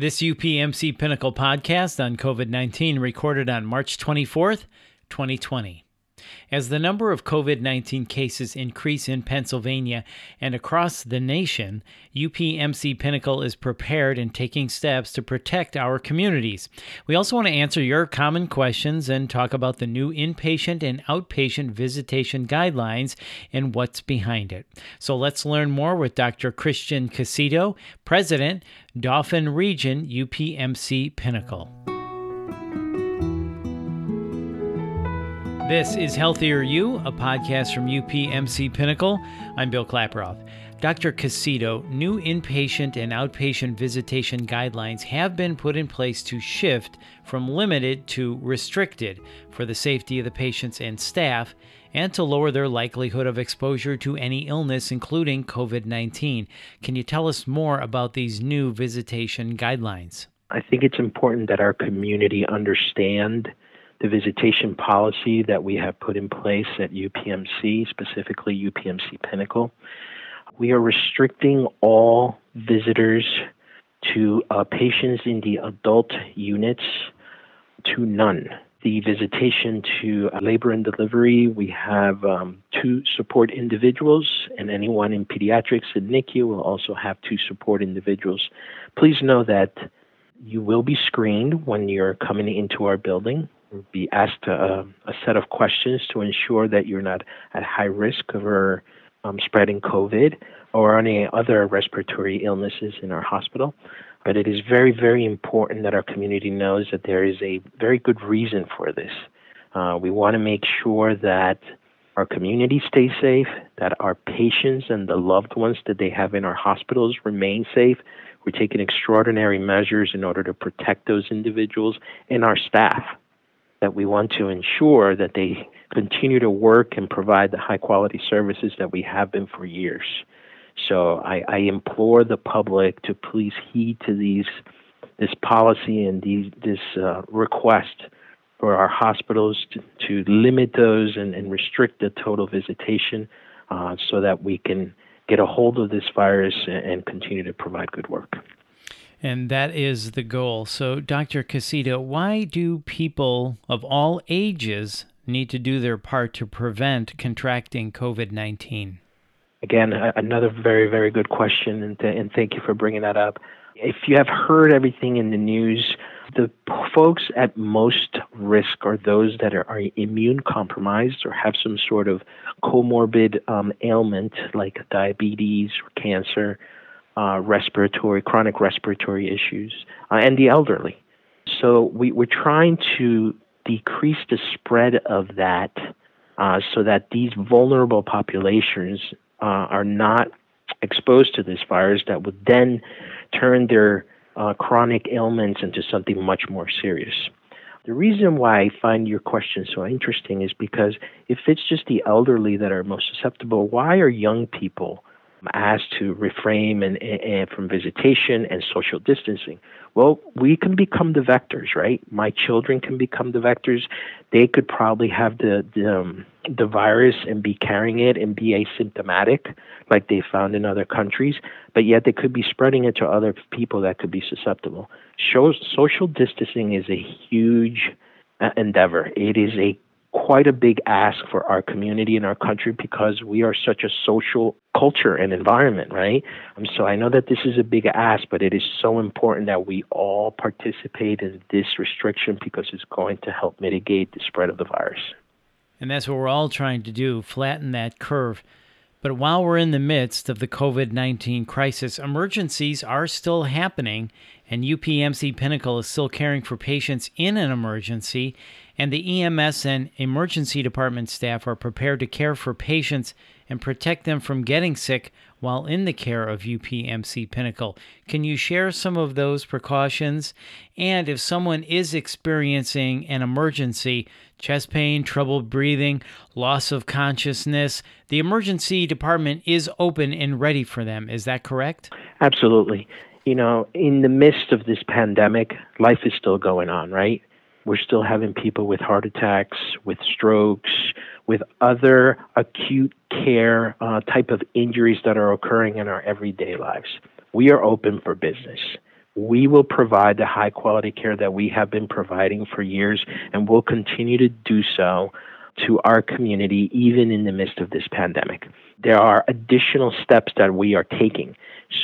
This UPMC Pinnacle podcast on COVID 19 recorded on March 24th, 2020. As the number of COVID 19 cases increase in Pennsylvania and across the nation, UPMC Pinnacle is prepared and taking steps to protect our communities. We also want to answer your common questions and talk about the new inpatient and outpatient visitation guidelines and what's behind it. So let's learn more with Dr. Christian Caicedo, President, Dauphin Region UPMC Pinnacle. This is Healthier You, a podcast from UPMC Pinnacle. I'm Bill Klaproth. Dr. Caicedo, new inpatient and outpatient visitation guidelines have been put in place to shift from limited to restricted for the safety of the patients and staff and to lower their likelihood of exposure to any illness, including COVID 19. Can you tell us more about these new visitation guidelines? I think it's important that our community understand the visitation policy that we have put in place at UPMC, specifically UPMC Pinnacle. We are restricting all visitors to uh, patients in the adult units to none. The visitation to labor and delivery, we have um, two support individuals, and anyone in pediatrics and NICU will also have two support individuals. Please know that you will be screened when you're coming into our building be asked a, a, set of questions to ensure that you're not at high risk of um, spreading COVID or any other respiratory illnesses in our hospital. But it is very, very important that our community knows that there is a very good reason for this. Uh, we want to make sure that our community stays safe, that our patients and the loved ones that they have in our hospitals remain safe. We're taking extraordinary measures in order to protect those individuals and our staff that we want to ensure that they continue to work and provide the high quality services that we have been for years. So I, I implore the public to please heed to these this policy and these, this uh, request for our hospitals to, to limit those and, and, restrict the total visitation uh, so that we can get a hold of this virus and, and continue to provide good work. And that is the goal. So, Dr. Caicedo, why do people of all ages need to do their part to prevent contracting COVID 19? Again, another very, very good question, and, th- and thank you for bringing that up. If you have heard everything in the news, the folks at most risk are those that are, are immune compromised or have some sort of comorbid um, ailment like diabetes or cancer uh, respiratory, chronic respiratory issues, uh, and the elderly. So we, we're trying to decrease the spread of that uh, so that these vulnerable populations uh, are not exposed to this virus that would then turn their uh, chronic ailments into something much more serious. The reason why I find your question so interesting is because if it's just the elderly that are most susceptible, why are young people asked to refrain and, and, from visitation and social distancing. Well, we can become the vectors, right? My children can become the vectors. They could probably have the the, um, the virus and be carrying it and be asymptomatic, like they found in other countries, but yet they could be spreading it to other people that could be susceptible. Shows, social distancing is a huge uh, endeavor. It is a quite a big ask for our community and our country because we are such a social culture and environment, right? Um, so I know that this is a big ask, but it is so important that we all participate in this restriction because it's going to help mitigate the spread of the virus. And that's what we're all trying to do flatten that curve. But while we're in the midst of the COVID 19 crisis, emergencies are still happening, and UPMC Pinnacle is still caring for patients in an emergency and the EMS and emergency department staff are prepared to care for patients and protect them from getting sick while in the care of UPMC Pinnacle. Can you share some of those precautions? And if someone is experiencing an emergency, chest pain, trouble breathing, loss of consciousness, the emergency department is open and ready for them. Is that correct? Absolutely. You know, in the midst of this pandemic, life is still going on, right? We're still having people with heart attacks, with strokes, with other acute care uh, type of injuries that are occurring in our everyday lives. We are open for business. we will provide the high quality care that we have been providing for years and will continue to do so to our community even in the midst of this pandemic. There are additional steps that we are taking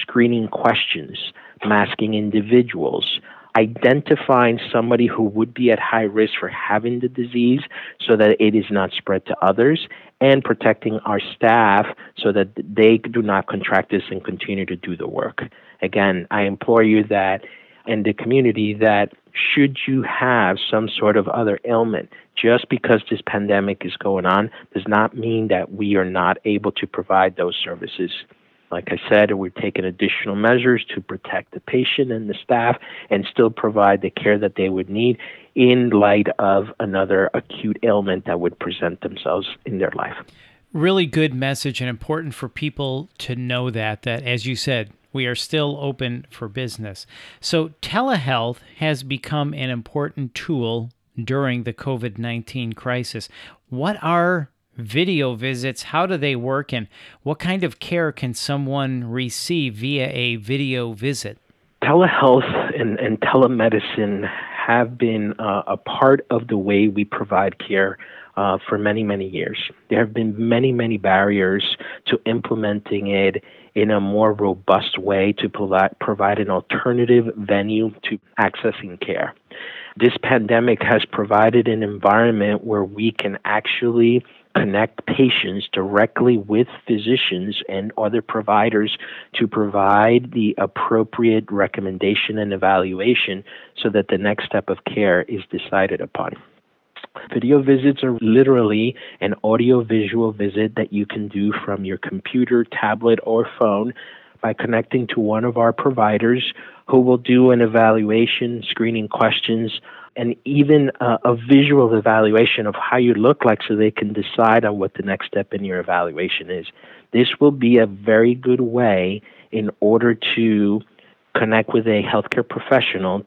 screening questions, masking individuals, identifying somebody who would be at high risk for having the disease so that it is not spread to others, and protecting our staff so that they do not contract this and continue to do the work. Again, I implore you that in the community that should you have some sort of other ailment, just because this pandemic is going on does not mean that we are not able to provide those services. Like I said, we're taking additional measures to protect the patient and the staff and still provide the care that they would need in light of another acute ailment that would present themselves in their life. Really good message and important for people to know that that as you said, we are still open for business. So telehealth has become an important tool during the COVID-19 crisis. What are video visits, how do they work, and what kind of care can someone receive via a video visit? Telehealth and, and telemedicine have been uh, a part of the way we provide care uh, for many, many years. There have been many, many barriers to implementing it in a more robust way to provide, provide an alternative venue to accessing care. This pandemic has provided an environment where we can actually connect patients directly with physicians and other providers to provide the appropriate recommendation and evaluation so that the next step of care is decided upon. Video visits are literally an audio visual visit that you can do from your computer, tablet, or phone by connecting to one of our providers who will do an evaluation, screening questions, and even uh, a visual evaluation of how you look like so they can decide on what the next step in your evaluation is. This will be a very good way in order to connect with a healthcare professional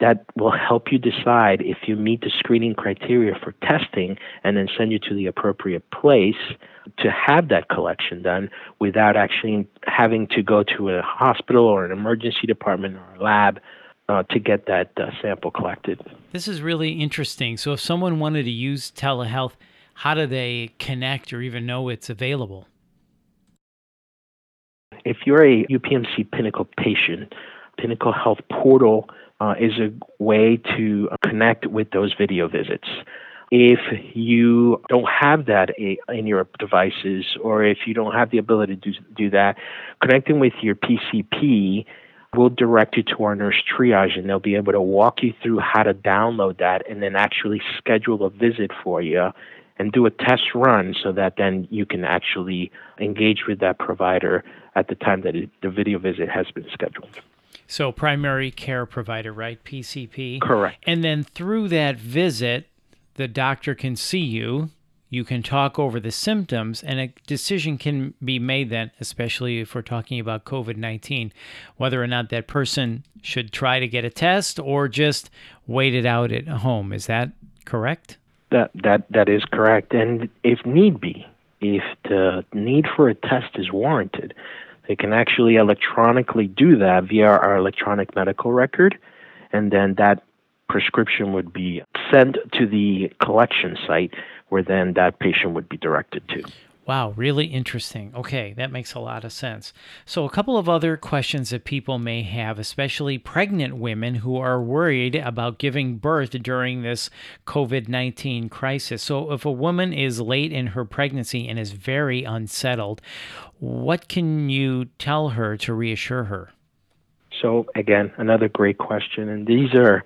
that will help you decide if you meet the screening criteria for testing and then send you to the appropriate place to have that collection done without actually having to go to a hospital or an emergency department or a lab uh, to get that uh, sample collected. This is really interesting. So, if someone wanted to use telehealth, how do they connect or even know it's available? If you're a UPMC Pinnacle patient, Pinnacle Health Portal uh, is a way to connect with those video visits. If you don't have that in your devices, or if you don't have the ability to do, do that, connecting with your PCP will direct you to our nurse triage and they'll be able to walk you through how to download that and then actually schedule a visit for you and do a test run so that then you can actually engage with that provider at the time that the video visit has been scheduled. So, primary care provider, right? PCP. Correct. And then through that visit, the doctor can see you. You can talk over the symptoms, and a decision can be made then, especially if we're talking about COVID 19, whether or not that person should try to get a test or just wait it out at home. Is that correct? That, that, that is correct. And if need be, if the need for a test is warranted, they can actually electronically do that via our electronic medical record, and then that prescription would be sent to the collection site where then that patient would be directed to. Wow, really interesting. Okay, that makes a lot of sense. So, a couple of other questions that people may have, especially pregnant women who are worried about giving birth during this COVID 19 crisis. So, if a woman is late in her pregnancy and is very unsettled, what can you tell her to reassure her? So, again, another great question. And these are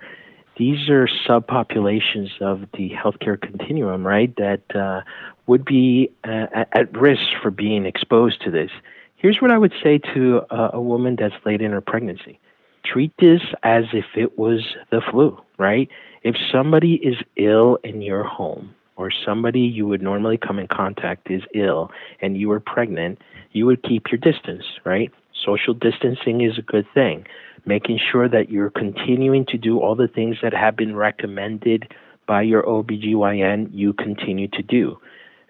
these are subpopulations of the healthcare continuum, right? That uh, would be uh, at risk for being exposed to this. Here's what I would say to a, a woman that's late in her pregnancy treat this as if it was the flu, right? If somebody is ill in your home, or somebody you would normally come in contact is ill and you are pregnant, you would keep your distance, right? Social distancing is a good thing. Making sure that you're continuing to do all the things that have been recommended by your OBGYN, you continue to do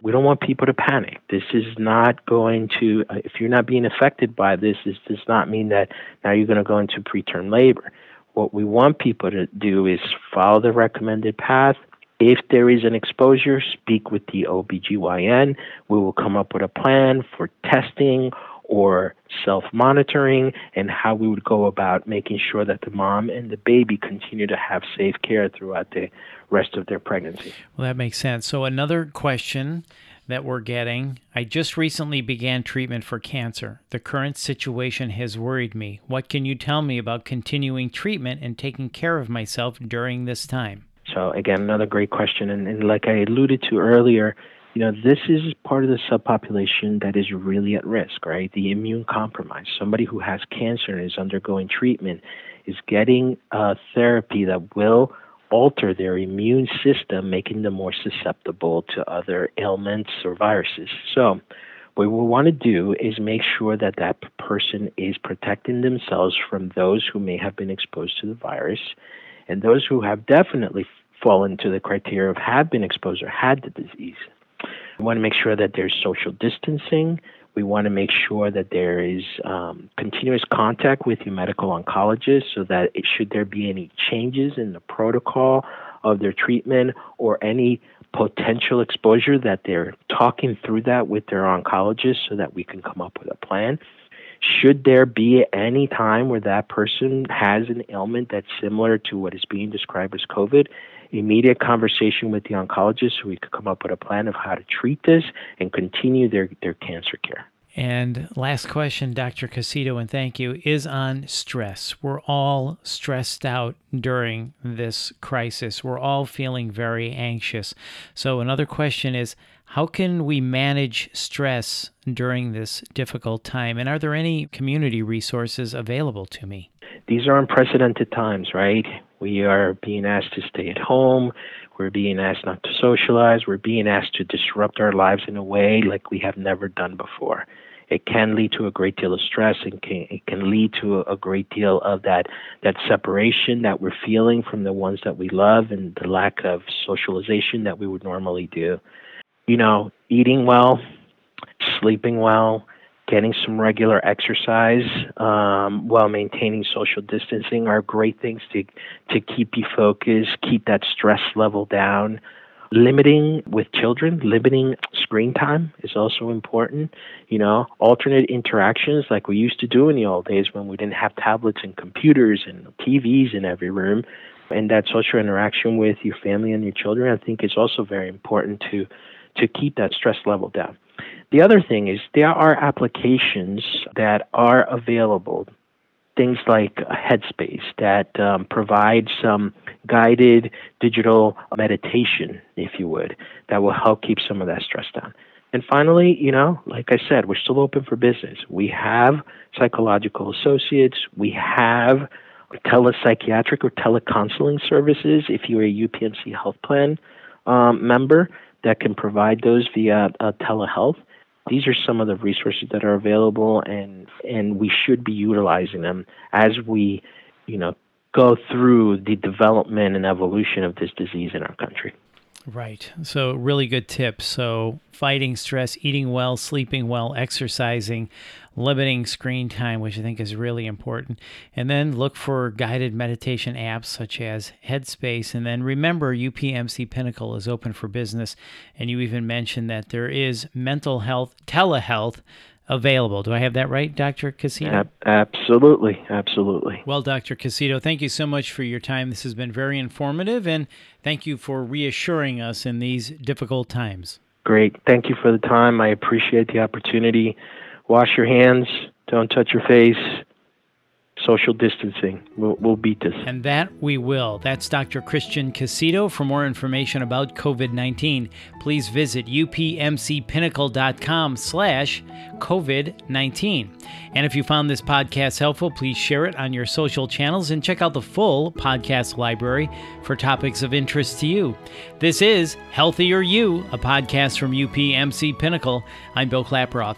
We don't want people to panic. This is not going to, if you're not being affected by this, this does not mean that now you're going to go into preterm labor. What we want people to do is follow the recommended path. If there is an exposure, speak with the OBGYN. We will come up with a plan for testing or self monitoring and how we would go about making sure that the mom and the baby continue to have safe care throughout the rest of their pregnancy. Well, that makes sense. So, another question that we're getting I just recently began treatment for cancer. The current situation has worried me. What can you tell me about continuing treatment and taking care of myself during this time? So, again, another great question. And, and like I alluded to earlier, you know, this is part of the subpopulation that is really at risk, right? The immune compromised. Somebody who has cancer and is undergoing treatment is getting a therapy that will alter their immune system, making them more susceptible to other ailments or viruses. So, what we want to do is make sure that that person is protecting themselves from those who may have been exposed to the virus and those who have definitely fallen to the criteria of have been exposed or had the disease. We want to make sure that there's social distancing. We want to make sure that there is um, continuous contact with your medical oncologist so that it, should there be any changes in the protocol of their treatment or any potential exposure that they're talking through that with their oncologist so that we can come up with a plan. Should there be any time where that person has an ailment that's similar to what is being described as COVID, immediate conversation with the oncologist so we could come up with a plan of how to treat this and continue their, their cancer care. And last question, Dr. Caicedo, and thank you, is on stress. We're all stressed out during this crisis. We're all feeling very anxious. So, another question is how can we manage stress during this difficult time? And are there any community resources available to me? These are unprecedented times, right? We are being asked to stay at home. We're being asked not to socialize. We're being asked to disrupt our lives in a way like we have never done before. It can lead to a great deal of stress and can, it can lead to a, great deal of that, that separation that we're feeling from the ones that we love and the lack of socialization that we would normally do. You know, eating well, sleeping well, getting some regular exercise um, while maintaining social distancing are great things to to keep you focused, keep that stress level down. Limiting with children, limiting screen time is also important. You know, alternate interactions like we used to do in the old days when we didn't have tablets and computers and TVs in every room. And that social interaction with your family and your children, I think, is also very important to to keep that stress level down. The other thing is there are applications that are available, things like Headspace, that um, provide some guided digital meditation, if you would, that will help keep some of that stress down. And finally, you know, like I said, we're still open for business. We have psychological associates, we have telepsychiatric or telecounseling services if you're a UPMC health plan um, member that can provide those via uh, telehealth. These are some of the resources that are available, and and we should be utilizing them as we, you know, go through the development and evolution of this disease in our country. Right. So, really good tips. So, fighting stress, eating well, sleeping well, exercising, limiting screen time, which I think is really important. And then look for guided meditation apps such as Headspace. And then remember, UPMC Pinnacle is open for business. And you even mentioned that there is mental health, telehealth available. Do I have that right, Dr. Caicedo? absolutely, absolutely. Well, Dr. Caicedo, thank you so much for your time. This has been very informative, and thank you for reassuring us in these difficult times. Great. Thank you for the time. I appreciate the opportunity. Wash your hands, don't touch your face, social distancing. We'll, we'll beat this. And that we will. That's Dr. Christian Caicedo. For more information about COVID-19, please visit upmcpinnacle.com slash COVID-19. And if you found this podcast helpful, please share it on your social channels and check out the full podcast library for topics of interest to you. This is Healthier You, a podcast from UPMC Pinnacle. I'm Bill Klaproth.